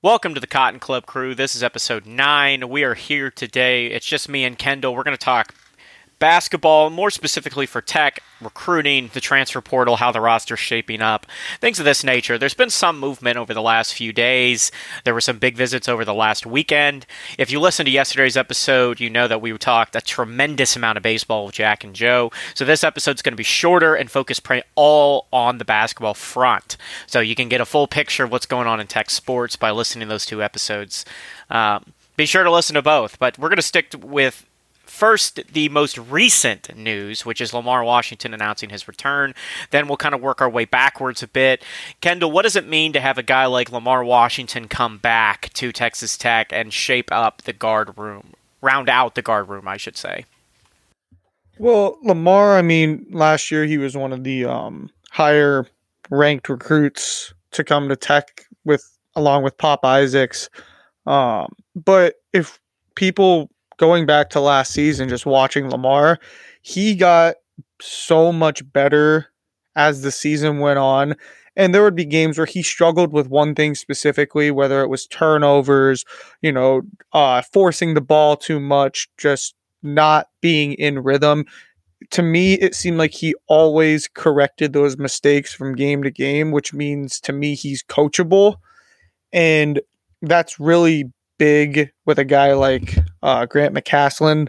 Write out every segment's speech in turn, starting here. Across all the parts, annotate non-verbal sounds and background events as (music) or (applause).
Welcome to the Cotton Club crew. This is episode 9. We are here today. It's just me and Kendall. We're going to talk basketball, more specifically for tech, recruiting, the transfer portal, how the roster's shaping up, things of this nature. There's been some movement over the last few days. There were some big visits over the last weekend. If you listened to yesterday's episode, you know that we talked a tremendous amount of baseball with Jack and Joe. So this episode's going to be shorter and focus all on the basketball front. So you can get a full picture of what's going on in tech sports by listening to those two episodes. Um, be sure to listen to both, but we're going to stick with First, the most recent news, which is Lamar Washington announcing his return. Then we'll kind of work our way backwards a bit. Kendall, what does it mean to have a guy like Lamar Washington come back to Texas Tech and shape up the guard room, round out the guard room, I should say? Well, Lamar, I mean, last year he was one of the um, higher ranked recruits to come to Tech with along with Pop Isaacs. Um, but if people going back to last season, just watching Lamar, he got so much better as the season went on. And there would be games where he struggled with one thing specifically, whether it was turnovers, you know, uh, forcing the ball too much, just not being in rhythm. To me, it seemed like he always corrected those mistakes from game to game, which means to me he's coachable. And that's really big with a guy like uh, Grant McCasland.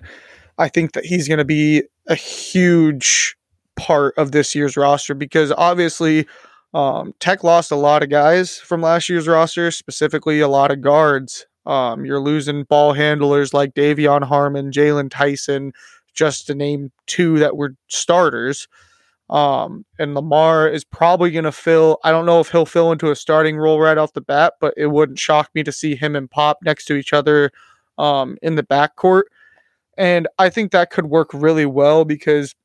I think that he's going to be a huge part of this year's roster because obviously um, Tech lost a lot of guys from last year's roster, specifically a lot of guards. Um, you're losing ball handlers like De'Vion Harmon, Jaylon Tyson, just to name two that were starters. Um, and Lamar is probably going to fill, I don't know if he'll fill into a starting role right off the bat, but it wouldn't shock me to see him and Pop next to each other um, in the backcourt. And I think that could work really well because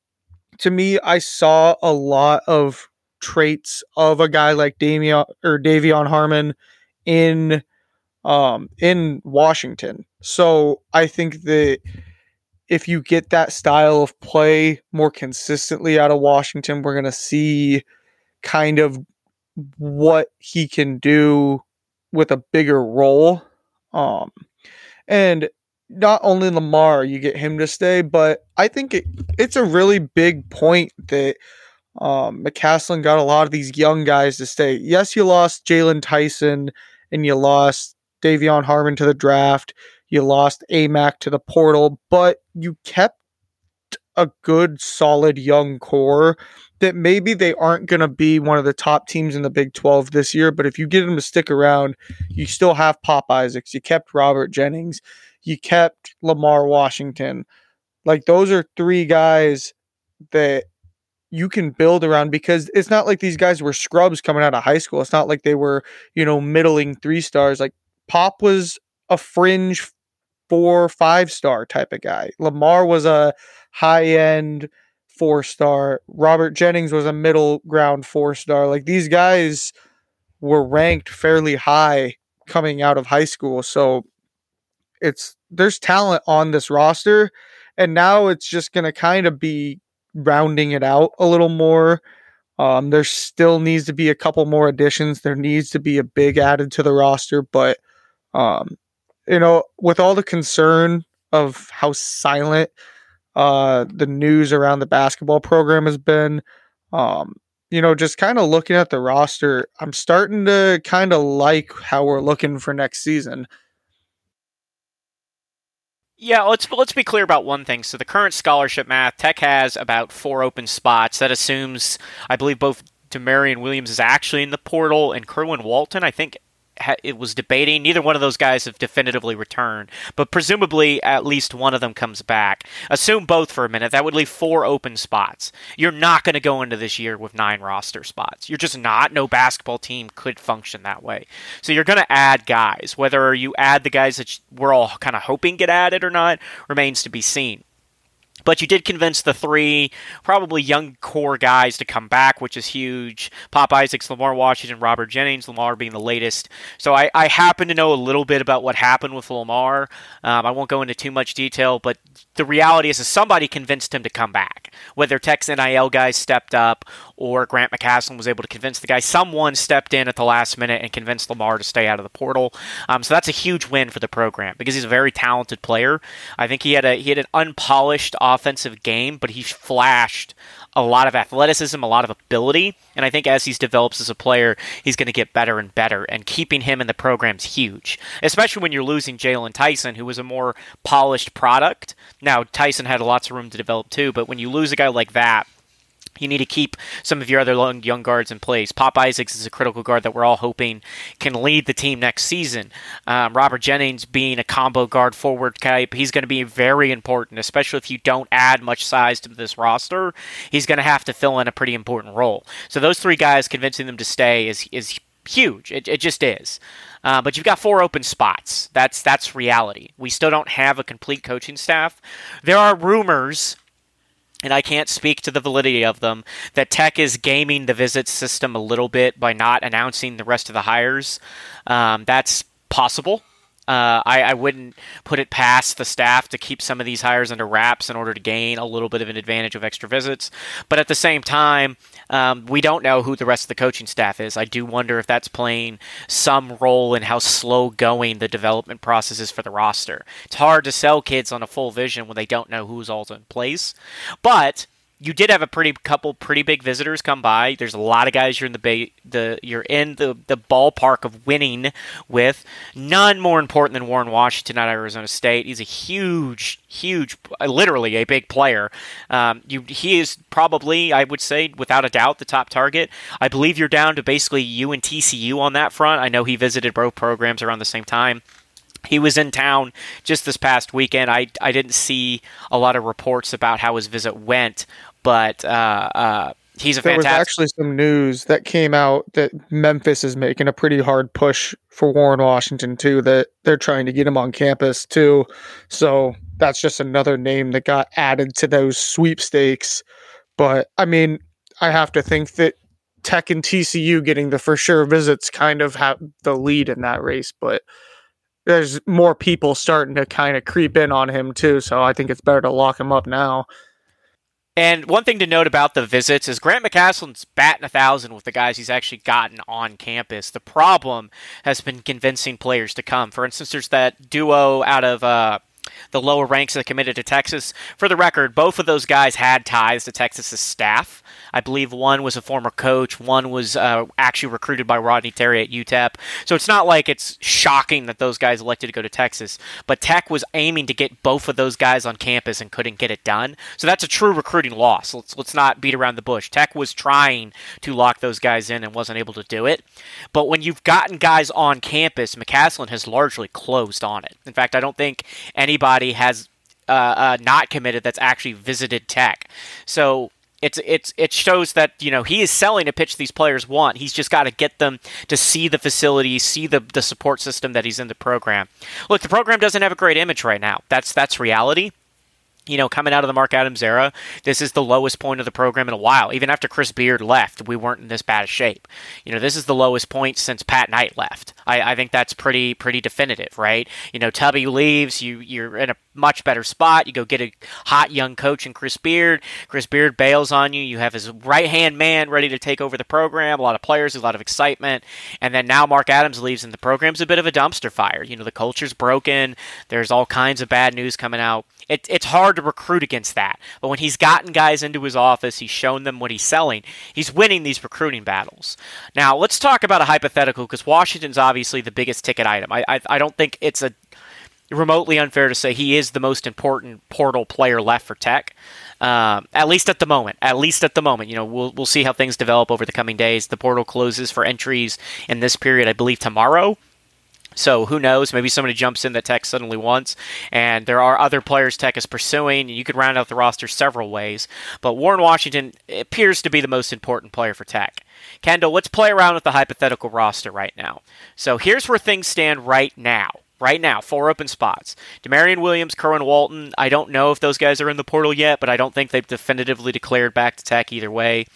to me, I saw a lot of traits of a guy like Damian or De'Vion Harmon in um, in Washington. So I think that if you get that style of play more consistently out of Washington, we're going to see kind of what he can do with a bigger role. Um, and not only Lamar, you get him to stay, but I think it, it's a really big point that um, McCasland got a lot of these young guys to stay. Yes, you lost Jaylon Tyson and you lost De'Vion Harmon to the draft. You lost Aimaq to the portal, but you kept a good, solid young core that maybe they aren't going to be one of the top teams in the Big 12 this year, but if you get them to stick around, you still have Pop Isaacs. You kept Robert Jennings. You kept Lamar Washington. Like, those are three guys that you can build around because it's not like these guys were scrubs coming out of high school. It's not like they were, you know, middling three stars. Like, Pop was a fringe four, five star type of guy. Lamar was a high end four star. Robert Jennings was a middle ground four star. Like these guys were ranked fairly high coming out of high school. So it's there's talent on this roster. And now it's just going to kind of be rounding it out a little more. Um, there still needs to be a couple more additions. There needs to be a big added to the roster, but um, you know, with all the concern of how silent uh, the news around the basketball program has been, um, you know, just kind of looking at the roster, I'm starting to kind of like how we're looking for next season. Yeah, let's let's be clear about one thing. So the current scholarship math, Tech has about four open spots. That assumes, I believe, both D'Maurian Williams is actually in the portal, and Kerwin Walton, I think, it was debating. Neither one of those guys have definitively returned, but presumably at least one of them comes back. Assume both for a minute. That would leave four open spots. You're not going to go into this year with nine roster spots. You're just not. No basketball team could function that way. So you're going to add guys. Whether you add the guys that we're all kind of hoping get added or not remains to be seen. But you did convince the three probably young core guys to come back, which is huge. Pop Isaacs, Lamar Washington, Robert Jennings, Lamar being the latest. So I, I happen to know a little bit about what happened with Lamar. Um, I won't go into too much detail, but the reality is, is somebody convinced him to come back. whether Tech's NIL guys stepped up or Grant McCasland was able to convince the guy. Someone stepped in at the last minute and convinced Lamar to stay out of the portal. Um, so that's a huge win for the program because he's a very talented player. I think he had a he had an unpolished offensive game, but he flashed a lot of athleticism, a lot of ability, and I think as he develops as a player, he's going to get better and better. And keeping him in the program's huge, especially when you're losing Jaylon Tyson, who was a more polished product. Now Tyson had lots of room to develop too, but when you lose a guy like that, you need to keep some of your other young guards in place. Pop Isaacs is a critical guard that we're all hoping can lead the team next season. Um, Robert Jennings being a combo guard forward type, he's going to be very important, especially if you don't add much size to this roster. He's going to have to fill in a pretty important role. So those three guys convincing them to stay is is huge. It, it just is. Uh, but you've got four open spots. That's that's reality. We still don't have a complete coaching staff. There are rumors and I can't speak to the validity of them, that Tech is gaming the visit system a little bit by not announcing the rest of the hires. Um, that's possible. Uh, I, I, wouldn't put it past the staff to keep some of these hires under wraps in order to gain a little bit of an advantage of extra visits. But at the same time, um, we don't know who the rest of the coaching staff is. I do wonder if that's playing some role in how slow going the development process is for the roster. It's hard to sell kids on a full vision when they don't know who's all in place. But you did have a pretty couple pretty big visitors come by. There's a lot of guys you're in the ba- the you're in the the ballpark of winning with. None more important than Warren Washington at Arizona State. He's a huge, huge, literally a big player. Um, you he is probably I would say without a doubt the top target. I believe you're down to basically you and TCU on that front. I know he visited both programs around the same time. He was in town just this past weekend. I, I didn't see a lot of reports about how his visit went, but uh, uh, he's a there fantastic. was actually some news that came out that Memphis is making a pretty hard push for Warren Washington too. That they're trying to get him on campus too. So that's just another name that got added to those sweepstakes. But I mean, I have to think that Tech and TCU getting the for sure visits kind of have the lead in that race, but there's more people starting to kind of creep in on him too. So I think it's better to lock him up now. And one thing to note about the visits is Grant McCasland's batting a thousand with the guys he's actually gotten on campus. The problem has been convincing players to come. For instance, there's that duo out of uh, the lower ranks that committed to Texas. For the record, both of those guys had ties to Texas's staff. I believe one was a former coach, one was uh, actually recruited by Rodney Terry at UTEP. So it's not like it's shocking that those guys elected to go to Texas. But Tech was aiming to get both of those guys on campus and couldn't get it done. So that's a true recruiting loss. Let's let's not beat around the bush. Tech was trying to lock those guys in and wasn't able to do it. But when you've gotten guys on campus, McCasland has largely closed on it. In fact, I don't think anybody has uh, uh, not committed that's actually visited Tech. So it's it's it shows that you know he is selling a pitch these players want. He's just got to get them to see the facility, see the the support system that he's in the program. Look, the program doesn't have a great image right now. That's that's reality you know, coming out of the Mark Adams era, this is the lowest point of the program in a while. Even after Chris Beard left, we weren't in this bad shape. You know, this is the lowest point since Pat Knight left. I, I think that's pretty pretty definitive, right? You know, Tubby leaves, you you're in a much better spot. You go get a hot young coach in Chris Beard. Chris Beard bails on you. You have his right hand man ready to take over the program. A lot of players, a lot of excitement, and then now Mark Adams leaves, and the program's a bit of a dumpster fire. You know, the culture's broken. There's all kinds of bad news coming out it, it's hard to recruit against that. But when he's gotten guys into his office, he's shown them what he's selling, he's winning these recruiting battles. Now, let's talk about a hypothetical because Washington's obviously the biggest ticket item. I, I, I don't think it's a remotely unfair to say he is the most important portal player left for Tech. Um, at least at the moment. At least at the moment. You know, we'll we'll see how things develop over the coming days. The portal closes for entries in this period, I believe, tomorrow. So who knows? Maybe somebody jumps in that Tech suddenly wants, and there are other players Tech is pursuing. You could round out the roster several ways, but Warren Washington appears to be the most important player for Tech. Kendall, let's play around with the hypothetical roster right now. So here's where things stand right now. Right now, four open spots. D'Maurian Williams, Kerwin Walton. I don't know if those guys are in the portal yet, but I don't think they've definitively declared back to Tech either way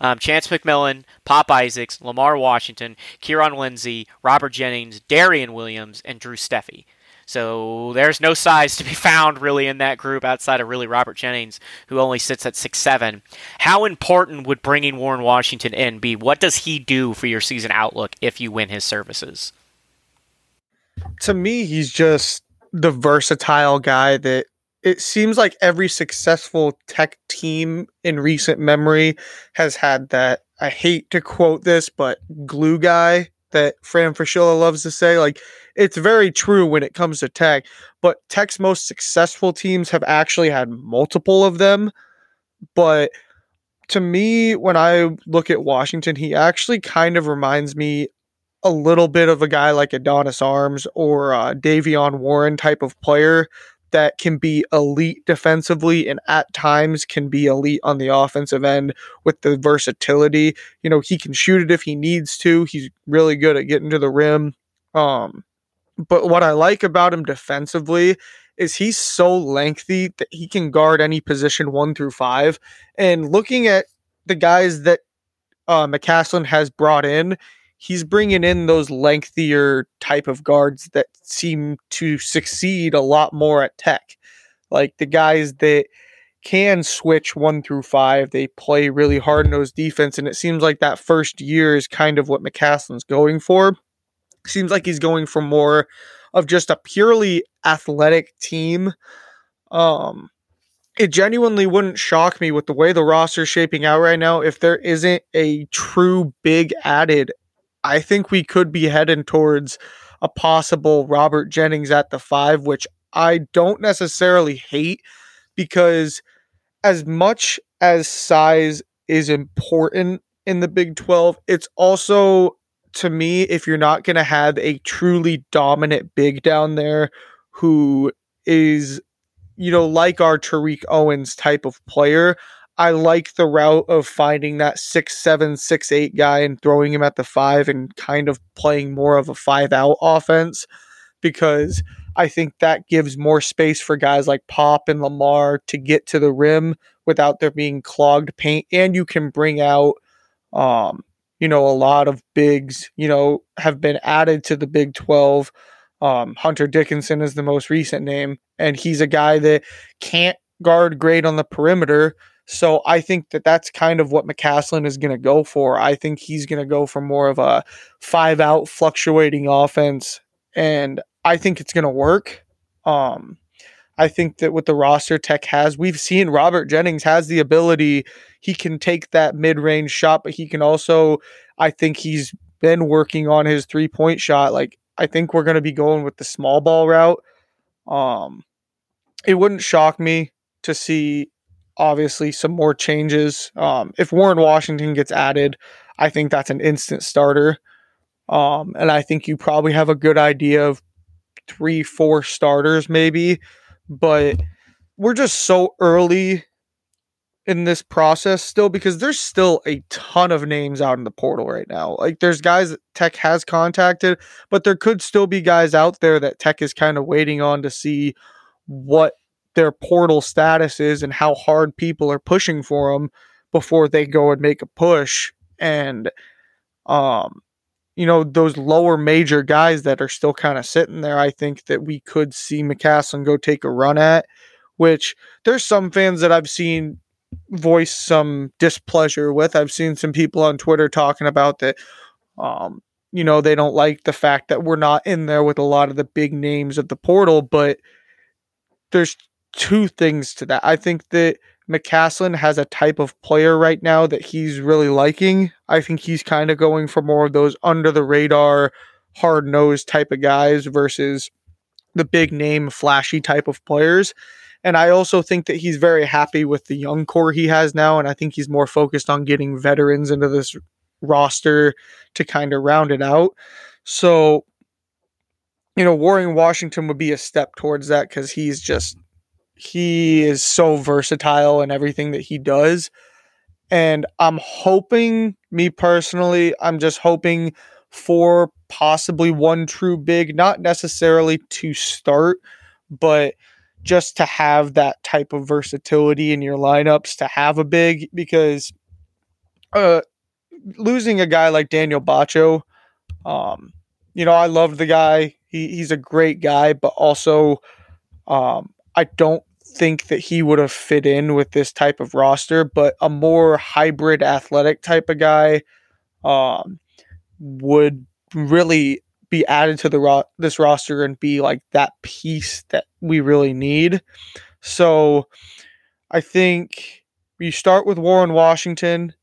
um, Chance McMillan, Pop Isaacs, Lamar Washington, Kieran Lindsey, Robert Jennings, Darrion Williams, and Drew Steffi. So there's no size to be (laughs) found really in that group outside of really Robert Jennings, who only sits at six seven. How important would bringing Warren Washington in be? What does he do for your season outlook if you win his services? To me, he's just the versatile guy that it seems like every successful tech team in recent memory has had that. I hate to quote this, but glue guy that Fran Fraschilla loves to say. Like, it's very true when it comes to tech, but tech's most successful teams have actually had multiple of them. But to me, when I look at Washington, he actually kind of reminds me a little bit of a guy like Adonis Arms or uh, Davion Warren type of player that can be elite defensively and at times can be elite on the offensive end with the versatility. You know, he can shoot it if he needs to. He's really good at getting to the rim. Um, but what I like about him defensively is he's so lengthy that he can guard any position one through five. And looking at the guys that uh, McCasland has brought in, he's bringing in those lengthier type of guards that seem to succeed a lot more at tech. Like the guys that can switch one through five, they play really hard nosed defense. And it seems like that first year is kind of what McCasland's going for. Seems like he's going for more of just a purely athletic team. Um, it genuinely wouldn't shock me with the way the roster's shaping out right now if there isn't a true big added I think we could be heading towards a possible Robert Jennings at the five, which I don't necessarily hate because as much as size is important in the Big 12, it's also to me, if you're not going to have a truly dominant big down there who is, you know, like our Tariq Owens type of player, I like the route of finding that six seven, six eight guy and throwing him at the five and kind of playing more of a five out offense because I think that gives more space for guys like Pop and Lamar to get to the rim without there being clogged paint. And you can bring out um, you know, a lot of bigs, you know, have been added to the Big 12. Um, Hunter Dickinson is the most recent name, and he's a guy that can't guard great on the perimeter, so I think that that's kind of what McCasland is going to go for. I think he's going to go for more of a five out fluctuating offense, and I think it's going to work. Um, I think that with the roster Tech has, we've seen Robert Jennings has the ability. He can take that mid range shot, but he can also, I think he's been working on his three point shot. Like, I think we're going to be going with the small ball route. Um, it wouldn't shock me to see obviously some more changes. Um, if Warren Washington gets added, I think that's an instant starter. Um, and I think you probably have a good idea of three, four starters maybe, but we're just so early in this process still because there's still a ton of names out in the portal right now. Like there's guys that Tech has contacted, but there could still be guys out there that Tech is kind of waiting on to see what their portal status is and how hard people are pushing for them before they go and make a push. And um you know those lower major guys that are still kind of sitting there i think that we could see McCasland go take a run at which there's some fans that i've seen voice some displeasure with. I've seen some people on twitter talking about that um you know they don't like the fact that we're not in there with a lot of the big names of the portal but there's two things to that. I think that McCasland has a type of player right now that he's really liking. I think he's kind of going for more of those under the radar, hard nosed type of guys versus the big name, flashy type of players. And I also think that he's very happy with the young core he has now. And I think he's more focused on getting veterans into this roster to kind of round it out. So, you know, Warren Washington would be a step towards that because he's just he is so versatile in everything that he does. And I'm hoping, me personally, I'm just hoping for possibly one true big, not necessarily to start, but just to have that type of versatility in your lineups to have a big because uh losing a guy like Daniel Batcho, um, you know, I love the guy. He, he's a great guy, but also um, I don't think that he would have fit in with this type of roster. But a more hybrid athletic type of guy um, would really be added to the ro- this roster and be like that piece that we really need. So I think you start with Warren Washington.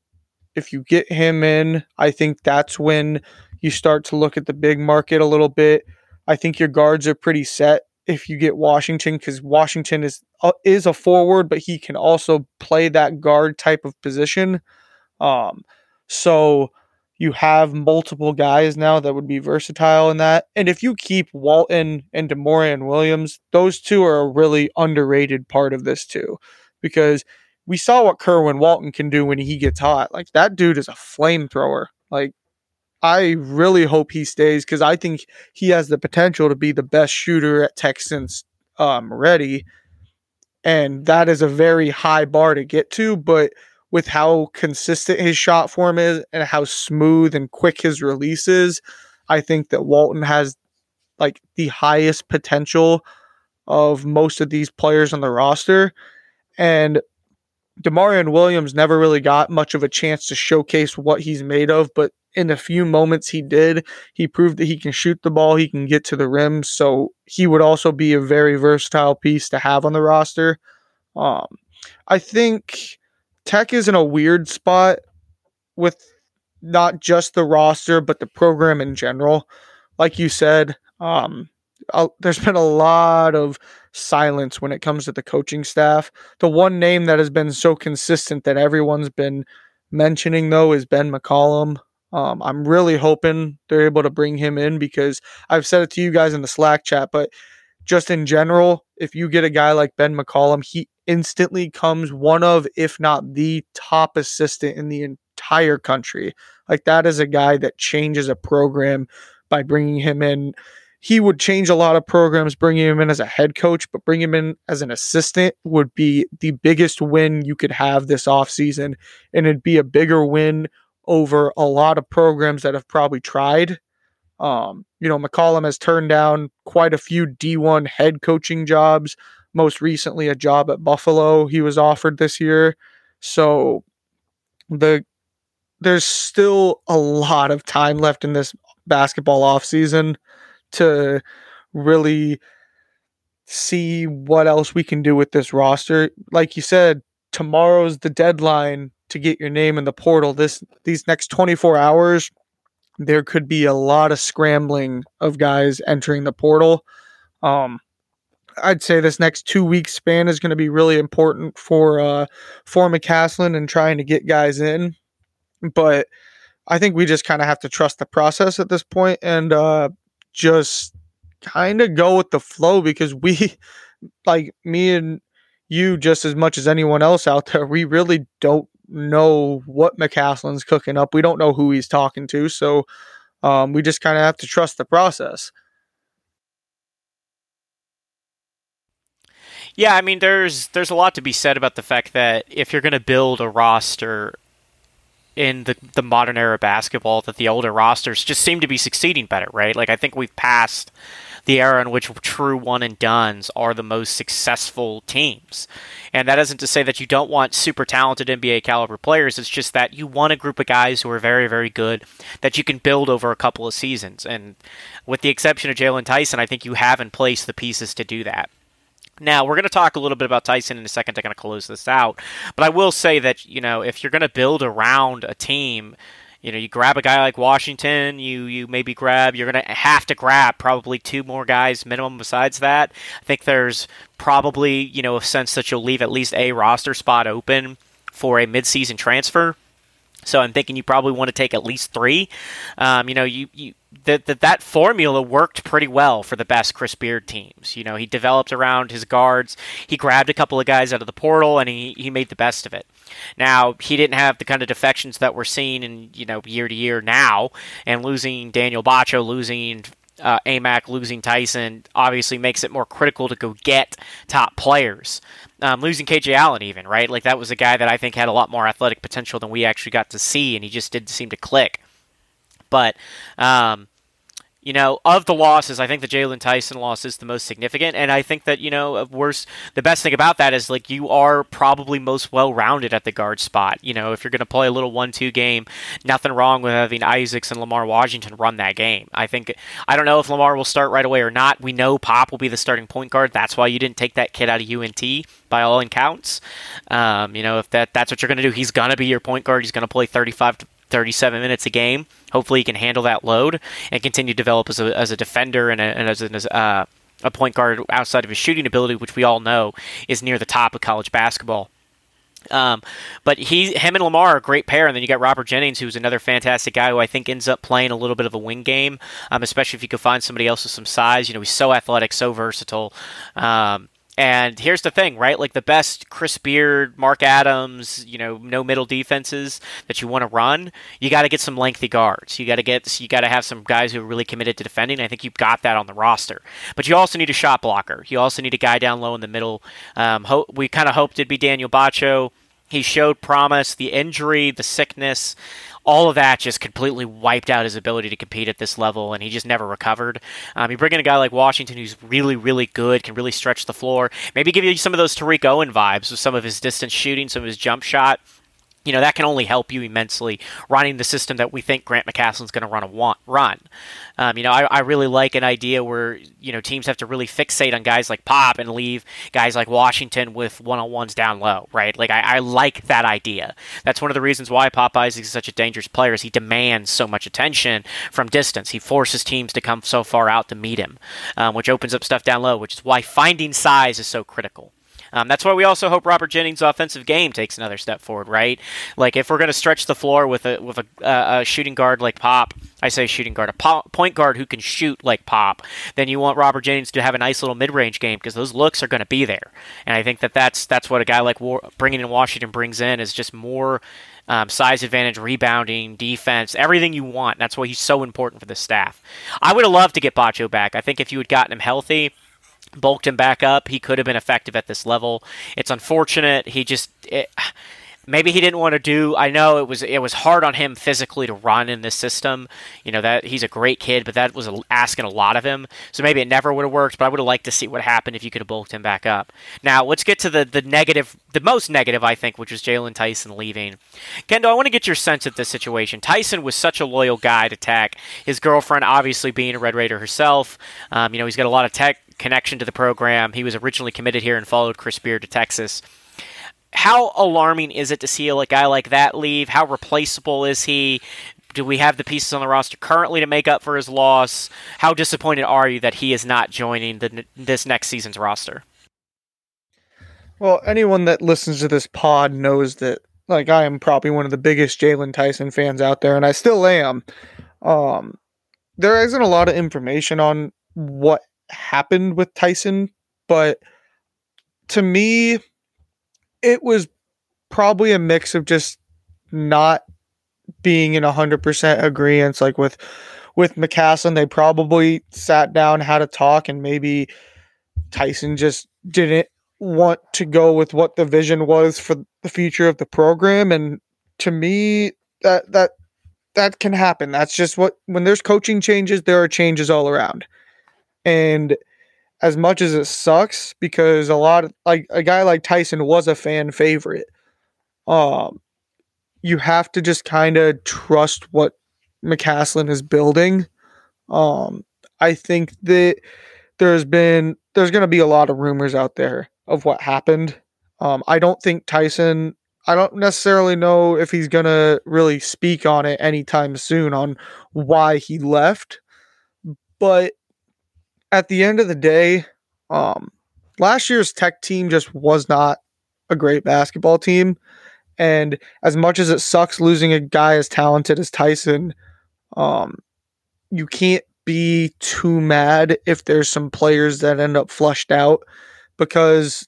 If you get him in, I think that's when you start to look at the big market a little bit. I think your guards are pretty set if you get Washington because Washington is uh, is a forward, but he can also play that guard type of position. Um, so you have multiple guys now that would be versatile in that. And if you keep Walton and D'Maurian Williams, those two are a really underrated part of this too, because we saw what Kerwin Walton can do when he gets hot. Like that dude is a flamethrower. Like I really hope he stays because I think he has the potential to be the best shooter at Texans um, ready. And that is a very high bar to get to, but with how consistent his shot form is and how smooth and quick his release is, I think that Walton has like the highest potential of most of these players on the roster. And D'Maurian Williams never really got much of a chance to showcase what he's made of, but in the few moments he did, he proved that he can shoot the ball, he can get to the rim, so he would also be a very versatile piece to have on the roster. Um, I think Tech is in a weird spot with not just the roster, but the program in general. Like you said, um, there's been a lot of silence when it comes to the coaching staff. The one name that has been so consistent that everyone's been mentioning, though, is Ben McCollum. Um, I'm really hoping they're able to bring him in because I've said it to you guys in the Slack chat, but just in general, if you get a guy like Ben McCollum, he instantly comes one of, if not the top assistant in the entire country. Like that is a guy that changes a program by bringing him in. He would change a lot of programs bringing him in as a head coach, but bring him in as an assistant would be the biggest win you could have this offseason. And it'd be a bigger win over a lot of programs that have probably tried. Um, you know, McCollum has turned down quite a few D1 head coaching jobs most recently a job at Buffalo he was offered this year. So the there's still a lot of time left in this basketball offseason to really see what else we can do with this roster. Like you said, tomorrow's the deadline to get your name in the portal. This these next 24 hours there could be a lot of scrambling of guys entering the portal. Um, I'd say this next two week span is going to be really important for uh, for McCasland and trying to get guys in. But I think we just kind of have to trust the process at this point and uh, just kind of go with the flow because we, (laughs) like me and you, just as much as anyone else out there, we really don't know what McCasland's cooking up. We don't know who he's talking to, so um, we just kind of have to trust the process. Yeah, I mean, there's there's a lot to be said about the fact that if you're going to build a roster in the the modern era basketball, that the older rosters just seem to be succeeding better, right? Like I think we've passed the era in which true one and duns are the most successful teams. And that isn't to say that you don't want super talented NBA caliber players. It's just that you want a group of guys who are very, very good that you can build over a couple of seasons. And with the exception of Jaylon Tyson, I think you have in place the pieces to do that. Now, we're going to talk a little bit about Tyson in a second to kind of close this out. But I will say that, you know, if you're going to build around a team, you know, you grab a guy like Washington, you you maybe grab you're going to have to grab probably two more guys minimum besides that. I think there's probably, you know, a sense that you'll leave at least a roster spot open for a midseason transfer. So I'm thinking you probably want to take at least three. Um, you know, you, you that that that formula worked pretty well for the best Chris Beard teams. You know, he developed around his guards. He grabbed a couple of guys out of the portal, and he he made the best of it. Now he didn't have the kind of defections that we're seeing in you know year to year now, and losing Daniel Batcho, losing uh, Aimaq losing Tyson obviously makes it more critical to go get top players. Um, losing KJ Allen, even right, like that was a guy that I think had a lot more athletic potential than we actually got to see, and he just didn't seem to click. But um, you know, of the losses, I think the Jaylon Tyson loss is the most significant, and I think that you know, worse, the best thing about that is like you are probably most well-rounded at the guard spot. You know, if you're going to play a little one-two game, nothing wrong with having Isaacs and Lamar Washington run that game. I think I don't know if Lamar will start right away or not. We know Pop will be the starting point guard. That's why you didn't take that kid out of UNT by all accounts. Um, you know, if that that's what you're going to do, he's going to be your point guard. He's going to play 35 to 37 minutes a game. Hopefully, he can handle that load and continue to develop as a, as a defender and, a, and as, an, as uh, a point guard outside of his shooting ability, which we all know is near the top of college basketball. Um, but he, him, and Lamar are a great pair, and then you got Robert Jennings, who's another fantastic guy who I think ends up playing a little bit of a wing game, um, especially if you could find somebody else with some size. You know, he's so athletic, so versatile. Um, and here's the thing, right? Like the best Chris Beard, Mark Adams, you know, no middle defenses that you want to run, you got to get some lengthy guards. You got to get, you got to have some guys who are really committed to defending. I think you've got that on the roster, but you also need a shot blocker. You also need a guy down low in the middle. Um, ho- we kind of hoped it'd be Daniel Batcho. He showed promise. The injury, the sickness, all of that just completely wiped out his ability to compete at this level, and he just never recovered. Um, you bring in a guy like Washington who's really, really good, can really stretch the floor, maybe give you some of those Tariq Owen vibes with some of his distance shooting, some of his jump shot you know that can only help you immensely running the system that we think Grant McCasland's going to run a want, run. Um, you know, I, I, really like an idea where you know teams have to really fixate on guys like Pop and leave guys like Washington with one on ones down low, right? Like I, I, like that idea. That's one of the reasons why Pop Isaacs is such a dangerous player. Is he demands so much attention from distance. He forces teams to come so far out to meet him, um, which opens up stuff down low. Which is why finding size is so critical. Um, that's why we also hope Robert Jennings' offensive game takes another step forward, right? Like if we're going to stretch the floor with a with a, uh, a, shooting guard like Pop, I say shooting guard, a point guard who can shoot like Pop, then you want Robert Jennings to have a nice little mid range game because those looks are going to be there. And I think that that's that's what a guy like War- bringing in Washington brings in is just more. Um, size advantage, rebounding, defense, everything you want. That's why he's so important for the staff. I would have loved to get Batcho back. I think if you had gotten him healthy, bulked him back up, he could have been effective at this level. It's unfortunate. He just. It, maybe he didn't want to do I know it was it was hard on him physically to run in this system. You know that he's a great kid, but that was asking a lot of him. So maybe it never would have worked, but I would have liked to see what happened if you could have bulked him back up. Now, let's get to the the negative, the most negative I think, which was Jaylon Tyson leaving. Kendall, I want to get your sense of this situation. Tyson was such a loyal guy to Tech. His girlfriend obviously being a Red Raider herself. Um, you know, he's got a lot of Tech connection to the program. He was originally committed here and followed Chris Beard to Texas. How alarming is it to see a guy like that leave? How replaceable is he? Do we have the pieces on the roster currently to make up for his loss? How disappointed are you that he is not joining the, this next season's roster? Well, anyone that listens to this pod knows that, like, I am probably one of the biggest Jaylon Tyson fans out there, and I still am. Um, there isn't a lot of information on what happened with Tyson, but to me, it was probably a mix of just not being in 100% agreement like with with McCasland they probably sat down had a talk and maybe Tyson just didn't want to go with what the vision was for the future of the program. And to me that that that can happen. That's just what when there's coaching changes there are changes all around and as much as it sucks because a lot of like a guy like Tyson was a fan favorite, um, you have to just kind of trust what McCasland is building. Um, I think that there's been there's going to be a lot of rumors out there of what happened. Um, I don't think Tyson. I don't necessarily know if he's going to really speak on it anytime soon on why he left, but at the end of the day, um, last year's Tech team just was not a great basketball team. And as much as it sucks losing a guy as talented as Tyson, um, you can't be too mad if there's some players that end up flushed out because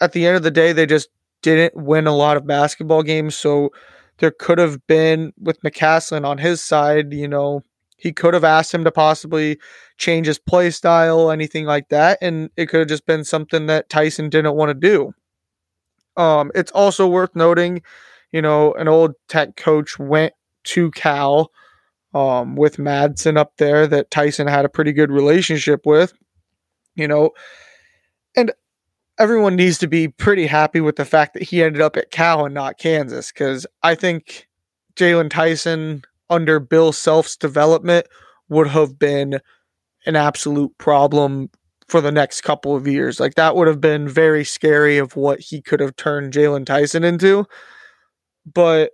at the end of the day, they just didn't win a lot of basketball games. So there could have been with McCasland on his side, you know, he could have asked him to possibly change his play style, anything like that, and it could have just been something that Tyson didn't want to do. Um, it's also worth noting, you know, an old tech coach went to Cal. um, with Madsen up there that Tyson had a pretty good relationship with. You know, and everyone needs to be pretty happy with the fact that he ended up at Cal and not Kansas because I think Jaylon Tyson under Bill Self's development would have been an absolute problem for the next couple of years. Like that would have been very scary of what he could have turned Jaylon Tyson into. But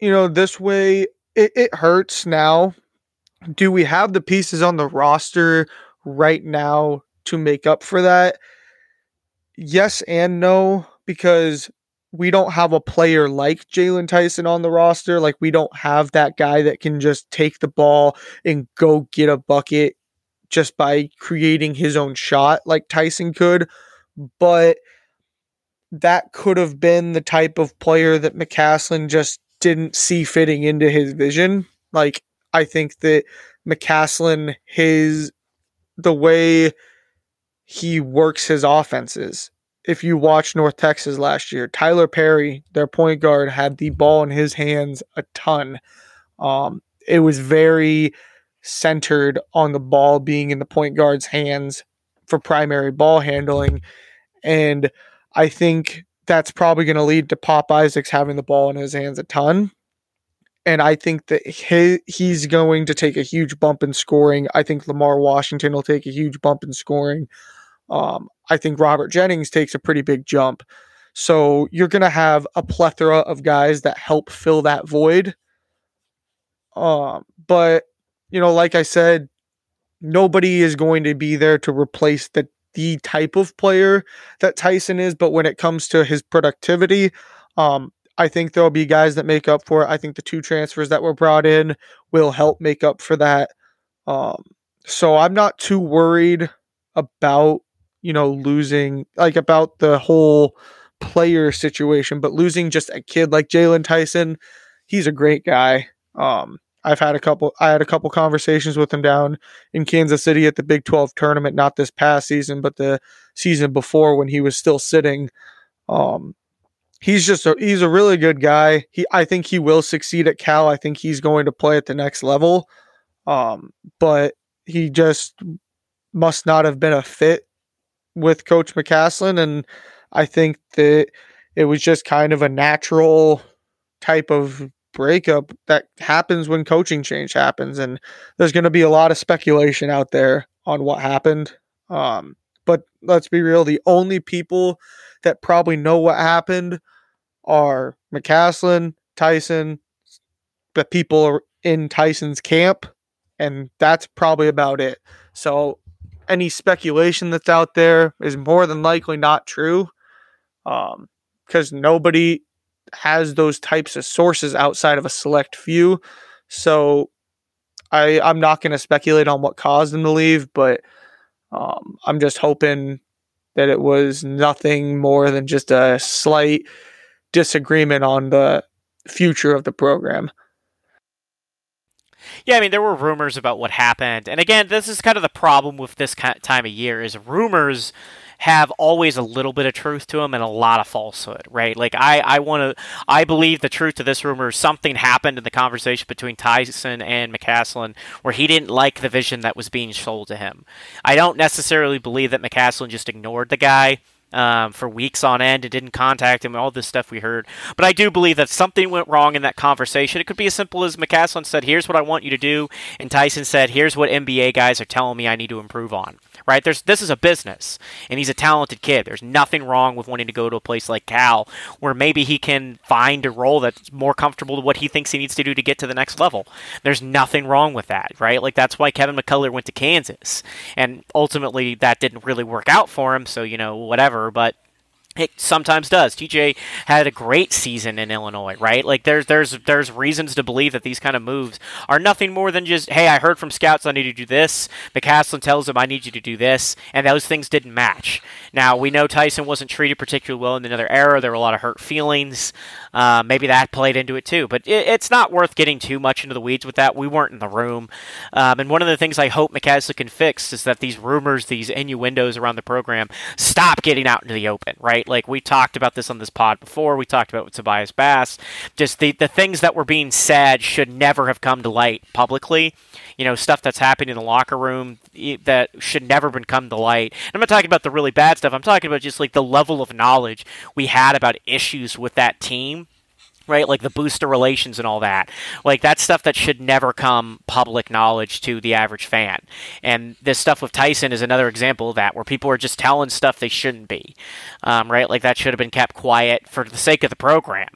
you know, this way it, it hurts now. Do we have the pieces on the roster right now to make up for that? Yes and no, because we don't have a player like Jaylon Tyson on the roster. Like we don't have that guy that can just take the ball and go get a bucket just by creating his own shot like Tyson could. But that could have been the type of player that McCasland just didn't see fitting into his vision. Like I think that McCasland, his the way he works his offenses. If you watch North Texas last year, Tyler Perry, their point guard, had the ball in his hands a ton. Um, it was very centered on the ball being in the point guard's hands for primary ball handling. And I think that's probably going to lead to Pop Isaacs having the ball in his hands a ton. And I think that he, he's going to take a huge bump in scoring. I think Lamar Washington will take a huge bump in scoring. Um, I think Robert Jennings takes a pretty big jump. So you're going to have a plethora of guys that help fill that void. Um, but you know, like I said, nobody is going to be there to replace the the type of player that Tyson is, but when it comes to his productivity, um, I think there'll be guys that make up for it. I think the two transfers that were brought in will help make up for that. Um, so I'm not too worried about you know losing like about the whole player situation, but losing just a kid like Jaylon Tyson, he's a great guy. Um, I've had a couple I had a couple conversations with him down in Kansas City at the Big 12 tournament, not this past season, but the season before when he was still sitting. Um he's just a he's a really good guy. He I think he will succeed at Cal. I think he's going to play at the next level. Um but he just must not have been a fit with coach McCasland, and I think that it was just kind of a natural type of breakup that happens when coaching change happens and there's going to be a lot of speculation out there on what happened um, but let's be real the only people that probably know what happened are McCasland, Tyson, the people in Tyson's camp and that's probably about it. So any speculation that's out there is more than likely not true. Um, because nobody has those types of sources outside of a select few. So I I'm not going to speculate on what caused him to leave, but um, I'm just hoping that it was nothing more than just a slight disagreement on the future of the program. Yeah, I mean, there were rumors about what happened, and again, this is kind of the problem with this time of year: is rumors have always a little bit of truth to them and a lot of falsehood, right? Like I, I want to, I believe the truth to this rumor is something happened in the conversation between Tyson and McCasland where he didn't like the vision that was being sold to him. I don't necessarily believe that McCasland just ignored the guy um, for weeks on end and didn't contact him all this stuff we heard. But I do believe that something went wrong in that conversation. It could be as simple as McCasland said, "Here's what I want you to do," and Tyson said, "Here's what NBA guys are telling me I need to improve on." Right? There's this is a business, and he's a talented kid. There's nothing wrong with wanting to go to a place like Cal, where maybe he can find a role that's more comfortable to what he thinks he needs to do to get to the next level. There's nothing wrong with that, right? Like that's why Kevin McCullar went to Kansas, and ultimately that didn't really work out for him. So you know whatever but it sometimes does. TJ had a great season in Illinois, right? Like there's there's there's reasons to believe that these kind of moves are nothing more than just, hey, I heard from scouts I need to do this. McCasland tells him I need you to do this, and those things didn't match. Now we know Tyson wasn't treated particularly well in another era. There were a lot of hurt feelings. Uh, maybe that played into it too. But it, it's not worth getting too much into the weeds with that. We weren't in the room. Um, and one of the things I hope McCasland can fix is that these rumors, these innuendos around the program, stop getting out into the open, right? Right? Like we talked about this on this pod before. We talked about with Tobias Bass. Just the the things that were being said should never have come to light publicly. You know, stuff that's happening in the locker room that should never been come to light. And I'm not talking about the really bad stuff. I'm talking about just like the level of knowledge we had about issues with that team right? Like the booster relations and all that. Like that's stuff that should never come public knowledge to the average fan. And this stuff with Tyson is another example of that, where people are just telling stuff they shouldn't be, um, right? Like that should have been kept quiet for the sake of the program.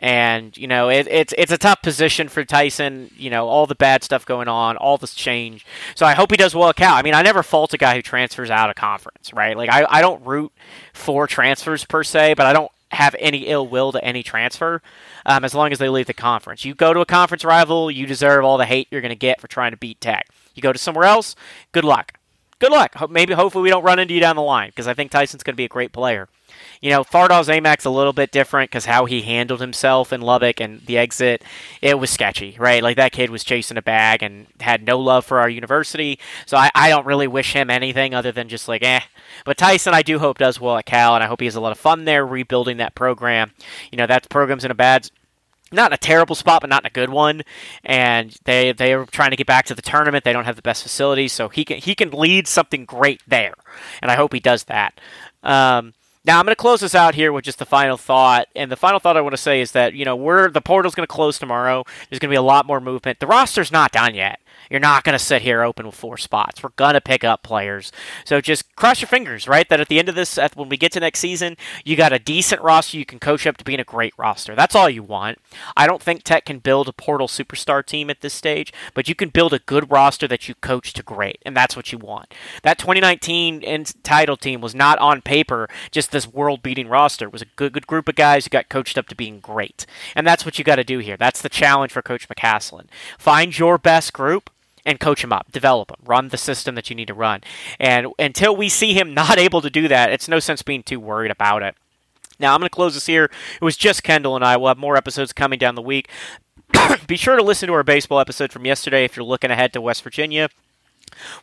And you know it, it's it's a tough position for Tyson. You know all the bad stuff going on, all this change. So I hope he does well at Cal. I mean, I never fault a guy who transfers out of conference, right? Like I, I don't root for transfers per se, but I don't have any ill will to any transfer um, as long as they leave the conference. You go to a conference rival, you deserve all the hate you're going to get for trying to beat Tech. You go to somewhere else, good luck. Good luck. Maybe, hopefully, we don't run into you down the line because I think Tyson's going to be a great player. You know, Fardaws Aimaq's a little bit different because how he handled himself in Lubbock and the exit, it was sketchy, right? Like that kid was chasing a bag and had no love for our university. So I, I don't really wish him anything other than just like, eh. But Tyson, I do hope does well at Cal, and I hope he has a lot of fun there rebuilding that program. You know, that program's in a bad not in a terrible spot, but not in a good one. And they they are trying to get back to the tournament. They don't have the best facilities, so he can he can lead something great there, and I hope he does that. Um, now I'm going to close this out here with just the final thought, and the final thought I want to say is that you know we're the portal's going to close tomorrow. There's going to be a lot more movement. The roster's not done yet. You're not going to sit here open with four spots. We're going to pick up players. So just cross your fingers, right? That at the end of this, when we get to next season, you got a decent roster you can coach up to being a great roster. That's all you want. I don't think Tech can build a portal superstar team at this stage, but you can build a good roster that you coach to great, and that's what you want. That 2019 title team was not on paper just this world beating roster. It was a good, good group of guys who got coached up to being great. And that's what you got to do here. That's the challenge for Coach McCasland. Find your best group and coach him up, develop him, run the system that you need to run. And until we see him (laughs) not able to do that, it's no sense being too worried about it. Now, I'm going to close this here. It was just Kendall and I. We'll have more episodes coming down the week. (coughs) Be sure to listen to our baseball episode from yesterday if you're looking ahead to West Virginia.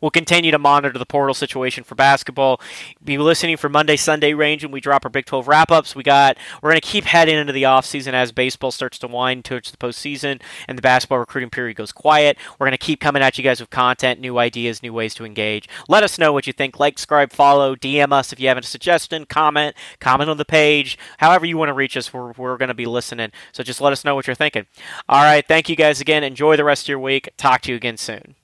We'll continue to monitor the portal situation for basketball. Be listening for Monday, Sunday range when we drop our Big 12 wrap ups. We got we're going to keep heading into the offseason as baseball starts to wind towards the postseason and the basketball recruiting period goes quiet. We're going to keep coming at you guys with content, new ideas, new ways to engage. Let us know what you think. Like, subscribe, follow, DM us if you have a suggestion, comment, comment on the page. However you want to reach us, we're, we're going to be listening. So just let us know what you're thinking. All right, thank you guys again. Enjoy the rest of your week. Talk to you again soon.